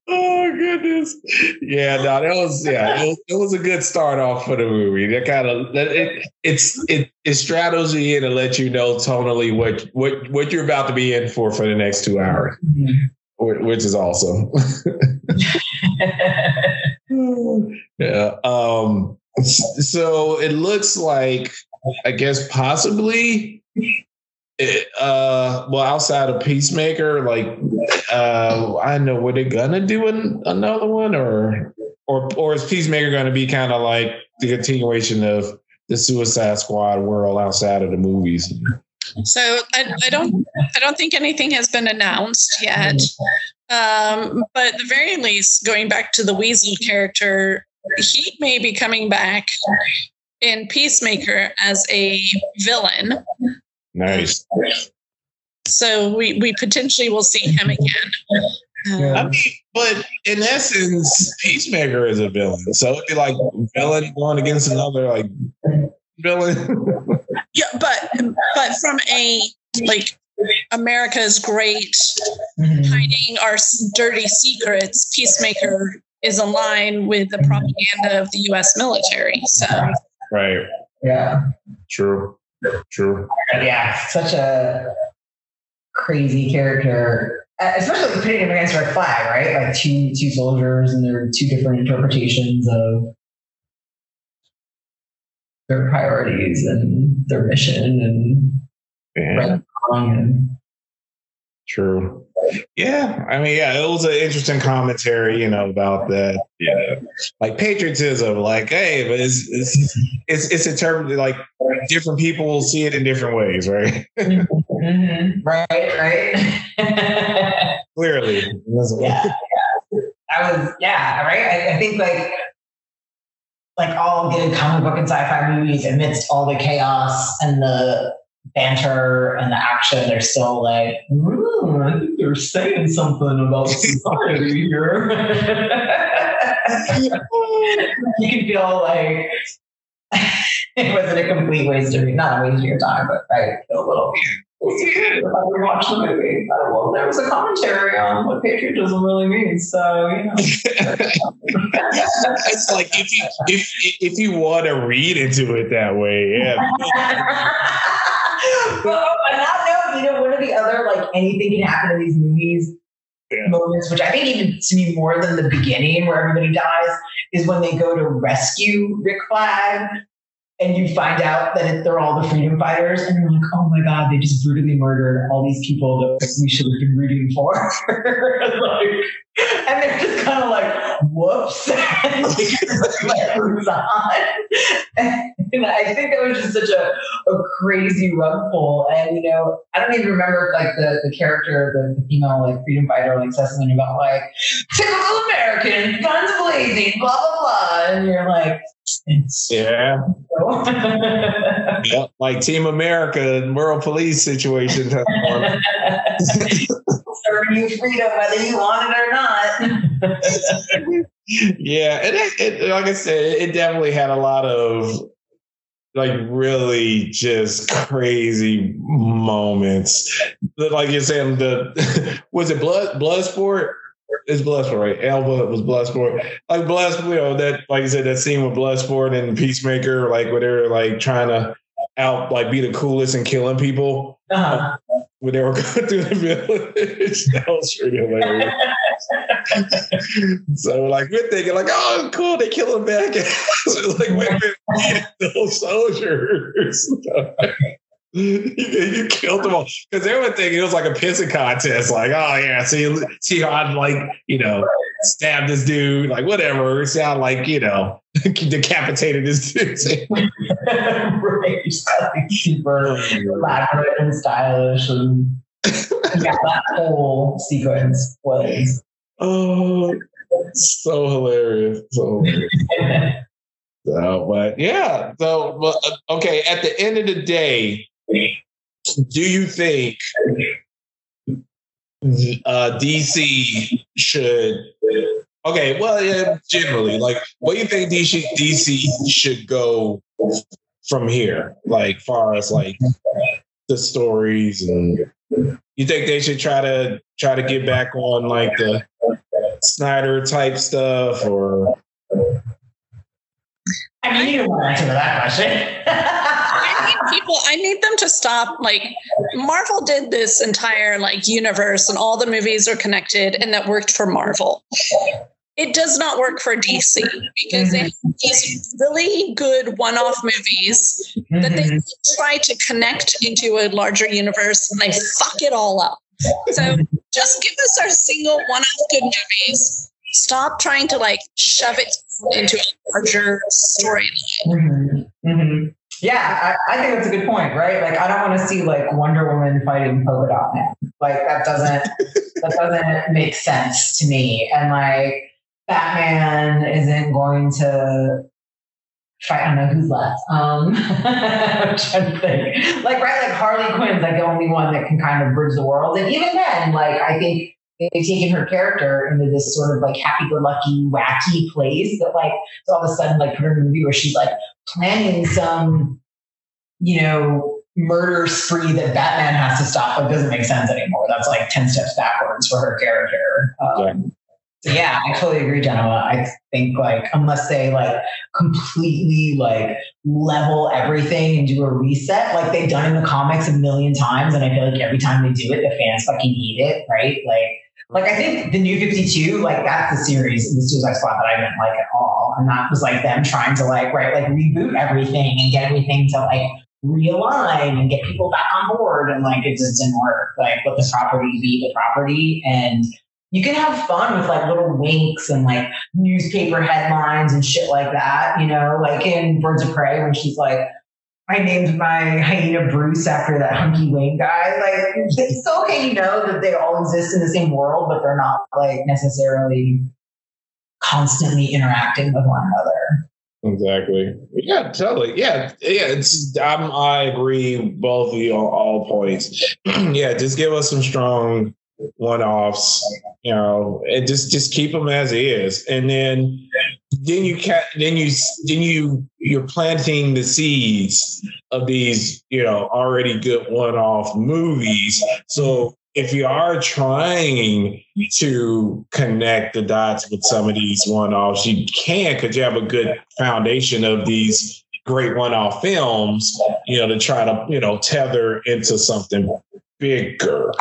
oh goodness yeah no that was yeah it was, it was, a good start off for the movie that kind of it it's it it straddles you in and lets you know tonally what what what you're about to be in for for the next two hours mm-hmm. which is awesome yeah um so it looks like i guess possibly uh, well, outside of Peacemaker, like uh, I know were they gonna do an, another one, or or or is Peacemaker to be kind of like the continuation of the Suicide Squad world outside of the movies? So I, I don't I don't think anything has been announced yet. Um, but at the very least, going back to the Weasel character, he may be coming back in Peacemaker as a villain. Nice. So we we potentially will see him again. Um, I mean, but in essence, Peacemaker is a villain. So it'd be like villain going against another like villain. yeah, but but from a like America's great mm-hmm. hiding our dirty secrets, Peacemaker is in line with the propaganda of the U.S. military. So right. Yeah. True. True. Yeah, such a crazy character, uh, especially putting him against Rick Flag, right? Like two two soldiers, and there are two different interpretations of their priorities and their mission and yeah. right and wrong and True. Yeah, I mean, yeah, it was an interesting commentary, you know, about that. Yeah, like patriotism. Like, hey, but it's it's it's, it's interpreted like different people will see it in different ways, right? mm-hmm. Right, right. Clearly, yeah, yeah. I was, yeah, right. I, I think like like all good comic book and sci-fi movies amidst all the chaos and the banter and the action, they're still like, I think they're saying something about society here. you can feel like it wasn't a complete waste of not a waste of your time, but I feel a little. I watch the movie, well, there was a commentary on what patriotism really means. So you know, it's like if you if if you want to read into it that way, yeah but oh, on that note, you know, one of the other like anything can happen in these movies yeah. moments, which I think even to me more than the beginning where everybody dies, is when they go to rescue Rick Flag and you find out that they're all the freedom fighters, and you're like, oh my god, they just brutally murdered all these people that we should have been rooting for. like, and they're just kind of like, whoops, and like, on. And I think that was just such a, a crazy rug pull. And you know, I don't even remember like the, the character, the, the female like freedom fighter, like something about like typical American, guns blazing, blah blah blah, and you're like, yeah. yep, like Team America and World Police situation. Serving you freedom whether you want it or not. yeah, and it, it, like I said, it definitely had a lot of like really just crazy moments. Like you're saying, the was it blood blood sport? It's Bloodsport, right? Elba was Bloodsport. Like Bloodsport, you know, that like you said, that scene with Bloodsport and Peacemaker, like where they're like trying to out like be the coolest and killing people Uh-huh. when they were going through the village. that was pretty hilarious. so like we're thinking like, oh cool, they killing bad guys. like wait a minute, those soldiers. you, killed them all because they were thinking it was like a pissing contest. Like, oh yeah, see, see how I like you know stab this dude, like whatever. See how like you know decapitated this dude. right. Super elaborate and stylish and yeah, that whole sequence was oh, so hilarious. So hilarious. So, but yeah. So, but, uh, okay. At the end of the day, do you think uh, DC should? Okay. Well, yeah, generally, like, what do you think DC DC should go from here? Like, far as like the stories and you think they should try to try to get back on like the Snyder type stuff or I mean, you don't want to answer that question. I need people. I need them to stop. Like Marvel did this entire like universe, and all the movies are connected, and that worked for Marvel. It does not work for DC because they have these really good one-off movies that they mm-hmm. try to connect into a larger universe, and they fuck it all up. So just give us our single one-off good movies. Stop trying to like shove it into a larger storyline. Mhm. Yeah, I, I think that's a good point, right? Like, I don't want to see like Wonder Woman fighting Polka Dot Man. Like, that doesn't that doesn't make sense to me. And like, Batman isn't going to fight. I don't know who's left. Um, I'm trying to think. Like, right? Like Harley Quinn's like the only one that can kind of bridge the world. And even then, like, I think they've taken her character into this sort of like happy-go-lucky, wacky place that like so all of a sudden like put her in a movie where she's like planning some, you know, murder spree that Batman has to stop. Like doesn't make sense anymore. That's like ten steps backwards for her character. Um, so yeah, I totally agree, Jenna. I think like unless they like completely like level everything and do a reset, like they've done in the comics a million times, and I feel like every time they do it, the fans fucking eat it, right? Like like I think the New Fifty Two, like that's the series, the Suicide Squad that I didn't like at all, and that was like them trying to like right like reboot everything and get everything to like realign and get people back on board, and like it just didn't work. Like let the property be the property, and you can have fun with like little winks and like newspaper headlines and shit like that, you know, like in Birds of Prey when she's like. I named my hyena Bruce after that hunky Wayne guy. Like, it's okay, you know, that they all exist in the same world, but they're not like necessarily constantly interacting with one another. Exactly. Yeah, totally. Yeah, yeah. It's I'm, I agree both of you on all points. yeah, just give us some strong one-offs, you know, and just just keep them as is, and then then you can then you then you you're planting the seeds of these you know already good one-off movies. So if you are trying to connect the dots with some of these one-offs, you can because you have a good foundation of these great one-off films, you know, to try to, you know, tether into something bigger.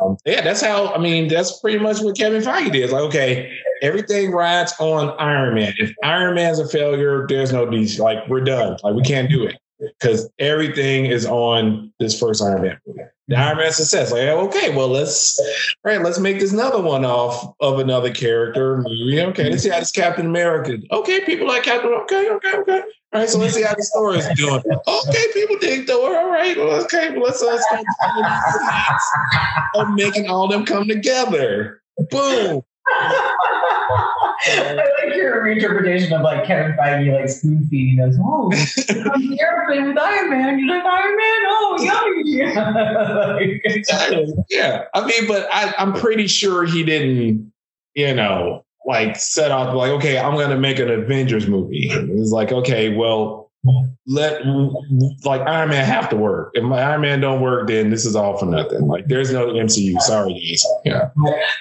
Um, yeah, that's how, I mean, that's pretty much what Kevin Feige did. Like, okay, everything rides on Iron Man. If Iron Man's a failure, there's no DC. Like, we're done. Like, we can't do it because everything is on this first Iron Man movie. The Iron Man success. Like, okay, well, let's right, let's make this another one off of another character movie. Okay, let's see how this Captain America. Okay, people like Captain. Okay, okay, okay. All right, so let's see how the story is doing. Okay, people dig Thor. All right, well, okay, well, let's uh, start I'm making all them come together. Boom. I like your reinterpretation of like Kevin Feige like spoon feeding us. Oh, I'm here playing with Iron Man. You're like Iron Man? Oh, yummy. Yeah. I mean, but I, I'm pretty sure he didn't, you know, like set out like, okay, I'm gonna make an Avengers movie. It's like, okay, well, let like Iron Man have to work. If my Iron Man don't work, then this is all for nothing. Like there's no MCU. Sorry, guys. Yeah.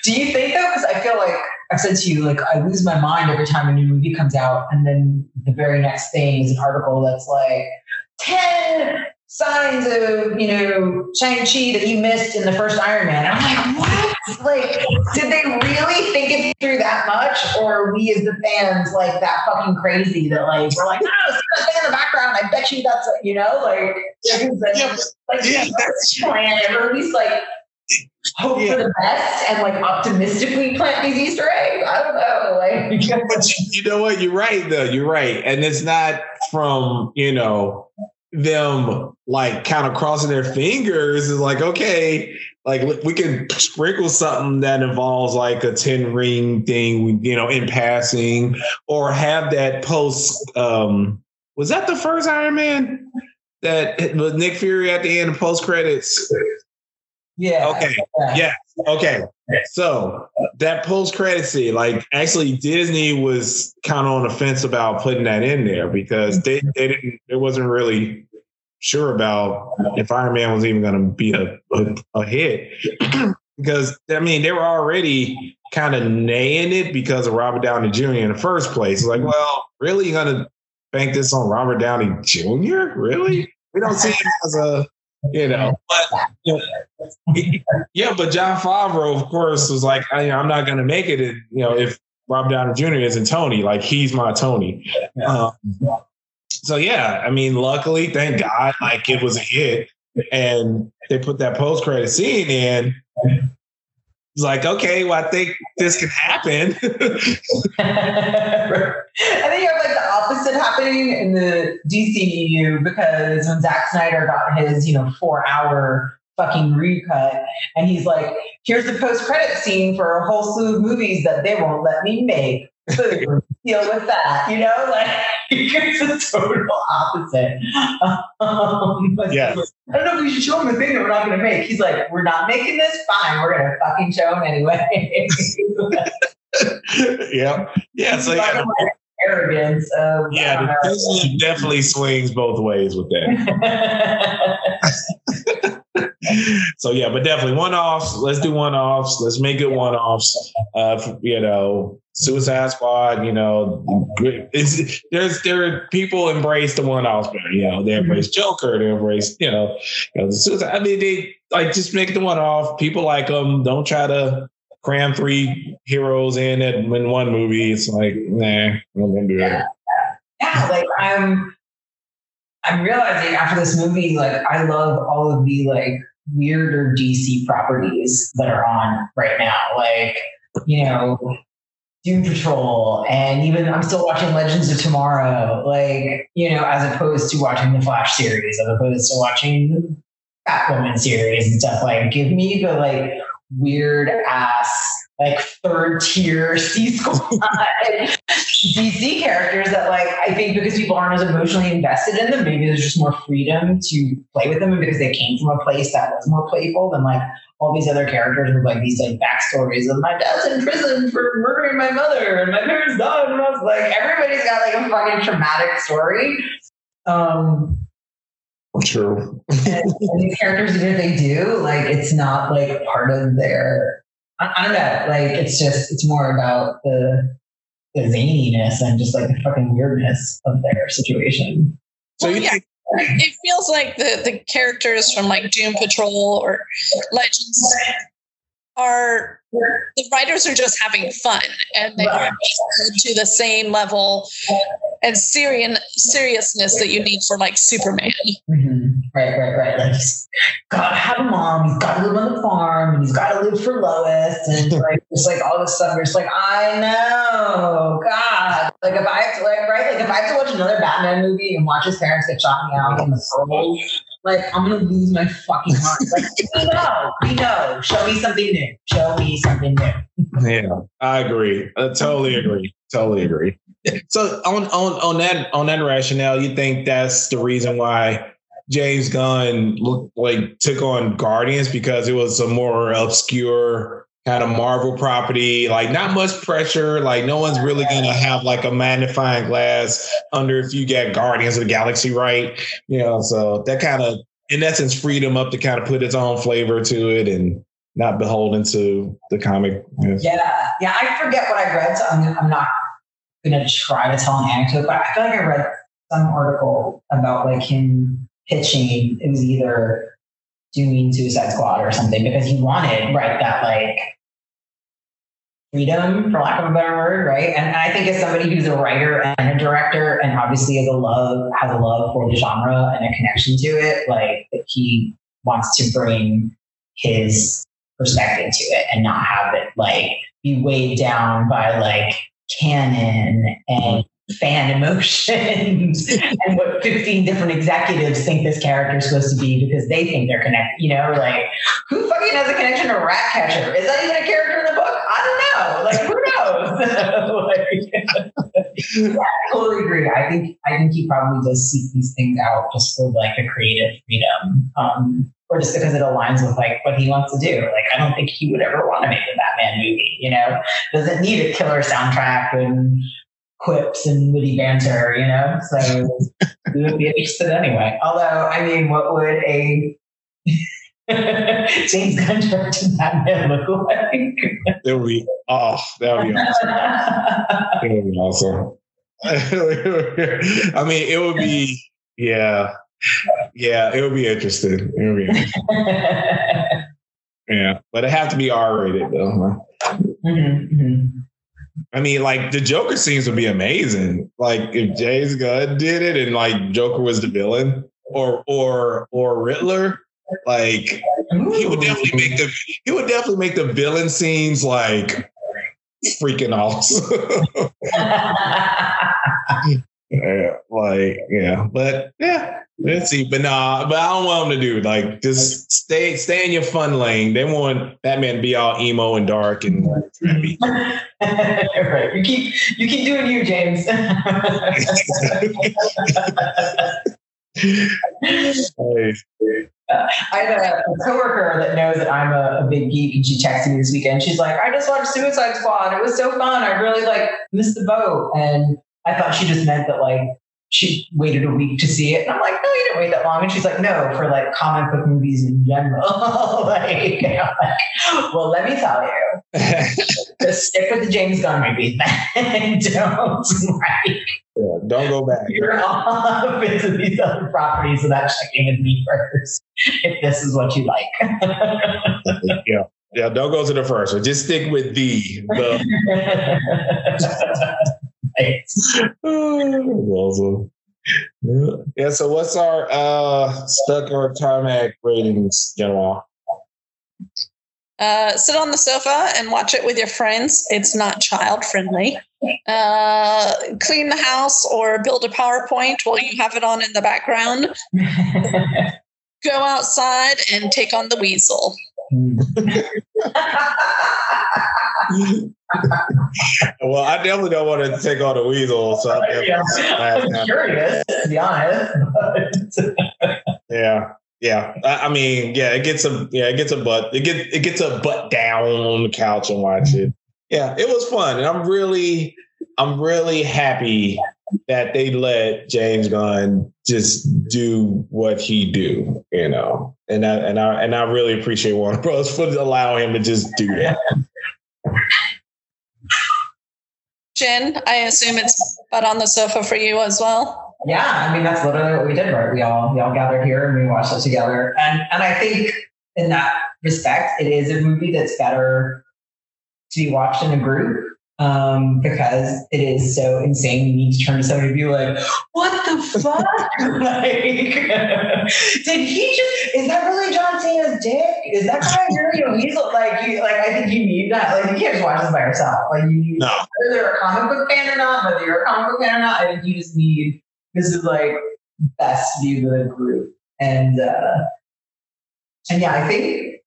Do you think though? Because I feel like I've said to you, like I lose my mind every time a new movie comes out, and then the very next thing is an article that's like 10 signs of, you know, Shang-Chi that you missed in the first Iron Man. And I'm like, what? Like, did they really think it through that much? Or are we as the fans like that fucking crazy that like we're like, no, see that thing in the background. I bet you that's you know, like, Yeah, like yeah, that's plan or at least like hope Yeah. for the best and like optimistically plant these Easter eggs. I don't know. Like but you, know what? You're right, though. You're right, and it's not from you know them like kind of crossing their fingers. It's like okay, like we can sprinkle something that involves like a ten ring thing, you know, in passing, or have that post. Um, was that the first Iron Man? That Nick Fury at the end of post credits. Yeah. Okay. Yeah. Okay. So that post credit scene, like actually Disney was kind of on the fence about putting that in there because they, mm-hmm. they didn't it wasn't really sure about if Iron Man was even gonna be a, a, a hit. because I mean they were already kind of naying it because of Robert Downey Jr. in the first place. Like, mm-hmm. well, really you're gonna bank this on Robert Downey Jr.? Really? We don't see him as a you know, but you know, yeah, but Jon Favreau, of course, was like, I, I'm not going to make it. You know, if Rob Downey Jr. isn't Tony, like he's my Tony. Um, so yeah, I mean, luckily, thank God, like it was a hit, and they put that post credit scene in. It's like, okay, well, I think this can happen. I think you have like the opposite happening in the DCEU because when Zack Snyder got his, you know, four hour fucking recut, and he's like, here's the post credit scene for a whole slew of movies that they won't let me make. Boom, deal with that, you know? Like it's a total opposite. Um, Yeah. I don't know if we should show him the thing that we're not gonna make. He's like, we're not making this, fine, we're gonna fucking show him anyway. yeah, yeah. So yeah, like, arrogance of yeah, the definitely swings both ways with that. so yeah, but definitely one offs. Let's do one offs. Let's make it one offs. Uh, you know, Suicide Squad. You know, it's, there's there are people embrace the one offs better. You know, they embrace Joker. They embrace you know, you know the Suicide. I mean, they like just make the one off. People like them. Don't try to cram three heroes in it in one movie. It's like nah, I'm gonna do it. yeah, like I'm I'm realizing after this movie, like I love all of the like weirder DC properties that are on right now. Like, you know, Doom Patrol, and even I'm still watching Legends of Tomorrow, like, you know, as opposed to watching the Flash series, as opposed to watching the Batwoman series and stuff. Like, give me the like weird ass, like third tier C squad DC characters that like I think because people aren't as emotionally invested in them, maybe there's just more freedom to play with them and because they came from a place that was more playful than like all these other characters with like these like backstories of my dad's in prison for murdering my mother and my parents died and I was like everybody's got like a fucking traumatic story. Um True. and, and these characters, even if they do, like it's not like part of their. I, I don't know. Like it's just it's more about the the zaniness and just like the fucking weirdness of their situation. So Well, you yeah. think it feels like the the characters from like Doom Patrol or Legends are the writers are just having fun and they Right. are to the same level and serious seriousness that you need for like Superman. Mm-hmm. Right, right, right. Like he's gotta have a mom, he's gotta live on the farm, and he's gotta live for Lois, and like just like all this stuff. You're just like, I know, God. Like if I have to like right, like if I have to watch another Batman movie and watch his parents get shot in the alley in the like I'm gonna lose my fucking mind. Like we know, we know. Show me something new. Show me something new. Yeah, I agree. I totally agree. Totally agree. So on on on that on that rationale, you think that's the reason why James Gunn look, like took on Guardians because it was a more obscure kind of Marvel property, like not much pressure, like no one's really gonna have like a magnifying glass under if you get Guardians of the Galaxy right, you know. So that kind of in essence freed him up to kind of put its own flavor to it and not beholden to the comic. Yeah, yeah. I forget what I read, so I'm, I'm not gonna try to tell an anecdote, but I feel like I read some article about like him pitching. It was either doing Suicide Squad or something because he wanted right that like freedom, for lack of a better word, right? And I think as somebody who's a writer and a director, and obviously has a love has a love for the genre and a connection to it, like he wants to bring his perspective to it and not have it like be weighed down by like canon and fan emotions and what 15 different executives think this character is supposed to be because they think they're connected. You know, like who fucking has a connection to Ratcatcher? Is that even a character in the book? I don't know. Like who knows? like, yeah, I totally agree. I think I think he probably does seek these things out just for like the creative freedom. Um, or just because it aligns with like what he wants to do. Like I don't think he would ever want to make a Batman movie, you know? Doesn't need a killer soundtrack and quips and witty banter, you know? So we would be interested anyway. Although, I mean, what would a James Gunn directed Batman look like? It would be oh, that would be awesome. It would be awesome. I mean, it would be yeah, yeah. It would be interesting. It would be interesting. yeah, but it have to be R rated though. Huh? Mm-hmm, mm-hmm. I mean, like the Joker scenes would be amazing. Like if James Gunn did it and like Joker was the villain or or or Riddler, like he would definitely make the he would definitely make the villain scenes like freaking awesome. yeah, like yeah, but yeah, let's see. But nah, but I don't want them to do like just stay stay in your fun lane. They want Batman to be all emo and dark and trippy. right. You keep you keep doing you, James. Hey, I have a, a coworker that knows that I'm a, a big geek, and she texted me this weekend. She's like, "I just watched Suicide Squad. It was so fun. I really like missed the boat." And I thought she just meant that like she waited a week to see it. And I'm like, "No, you didn't wait that long." And she's like, "No, for like comic book movies in general." like, like, well, let me tell you, just stick with the James Gunn movies, and don't like yeah, don't go back. you're off into these other properties without checking with me first if this is what you like. Yeah, yeah. Don't go to the first one. Just stick with the the. Right. awesome. Yeah. yeah. So what's our uh stuck or tarmac ratings, General? Uh, sit on the sofa and watch it with your friends. It's not child friendly. Uh, clean the house or build a PowerPoint while you have it on in the background. Go outside and take on the weasel. well, I definitely don't want to take on the weasel. So I Yeah. I'm curious, to be honest. yeah, yeah. I, I mean, yeah, it gets a yeah, it gets a butt. It get it gets a butt down on the couch and watch it. Yeah, it was fun, and I'm really, I'm really happy that they let James Gunn just do what he do, you know, and I and I and I really appreciate Warner Bros. for allowing him to just do that. Jen, I assume it's butt on the sofa for you as well. yeah, I mean that's literally what we did, right? We all we all gathered here and we watched it together. And and I think in that respect, it is a movie that's better to be watched in a group. Um, because it is so insane. You need to turn to somebody and be like, what the fuck? like, did he just is that really John Cena's dick? Is that guy really a weasel? Like you like I think you need that. Like you can't just watch this by yourself. Like you need No. whether you're a comic book fan or not, whether you're a comic book fan or not, I think you just need this is like best view of the group. And uh and yeah, I think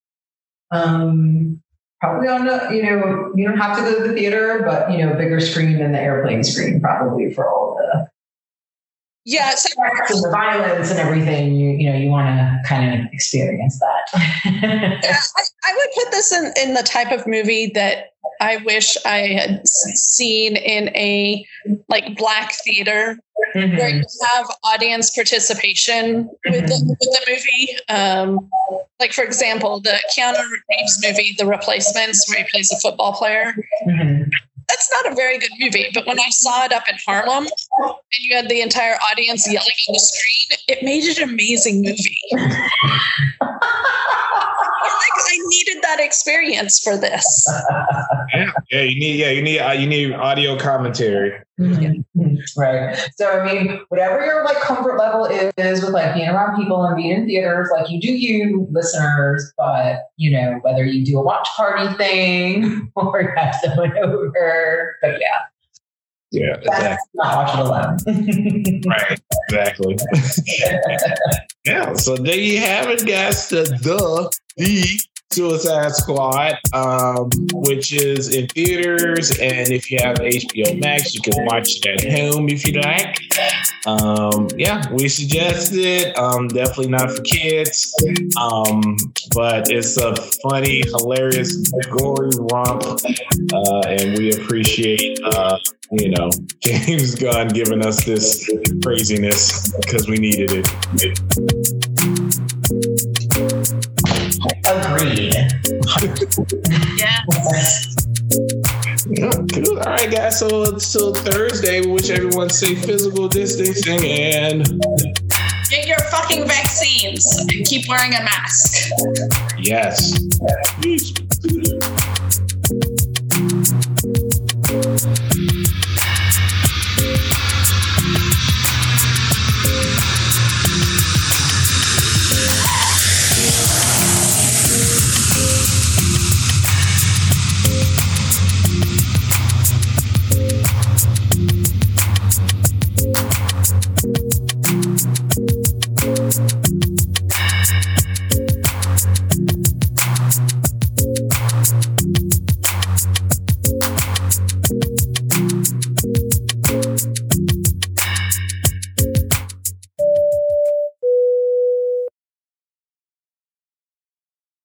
um probably on the you know, you don't have to go to the theater, but you know, bigger screen than the airplane screen probably for all the Yeah, so and the violence and everything, you you know, you want to kind of experience that. I, I would put this in, in the type of movie that I wish I had seen in a like black theater where Mhm. you have audience participation with the, with the movie. Um, like for example, the Keanu Reeves movie, The Replacements, where he plays a football player. Mhm. That's not a very good movie. But when I saw it up in Harlem and you had the entire audience yelling on the screen, it made it an amazing movie. I needed that experience for this. yeah, yeah, you need yeah, you need uh, you need audio commentary. Mm-hmm. Right. So I mean, whatever your like comfort level is with like being around people and being in theaters, like you do you listeners, but you know, whether you do a watch party thing or you have someone over. But yeah. Yeah, exactly. not watch it alone. right, exactly. yeah, so there you have it, guys. The the the Suicide Squad, um, which is in theaters, and if you have HBO Max, you can watch it at home if you like. Um, yeah, we suggest it. Um, definitely not for kids, um, but it's a funny, hilarious, gory romp, uh, and we appreciate. Uh, you know, James Gunn giving us this craziness because we needed it. Agreed. yes. All right, guys. So until Thursday, we wish everyone safe physical distancing and get your fucking vaccines and keep wearing a mask. Yes. Peace.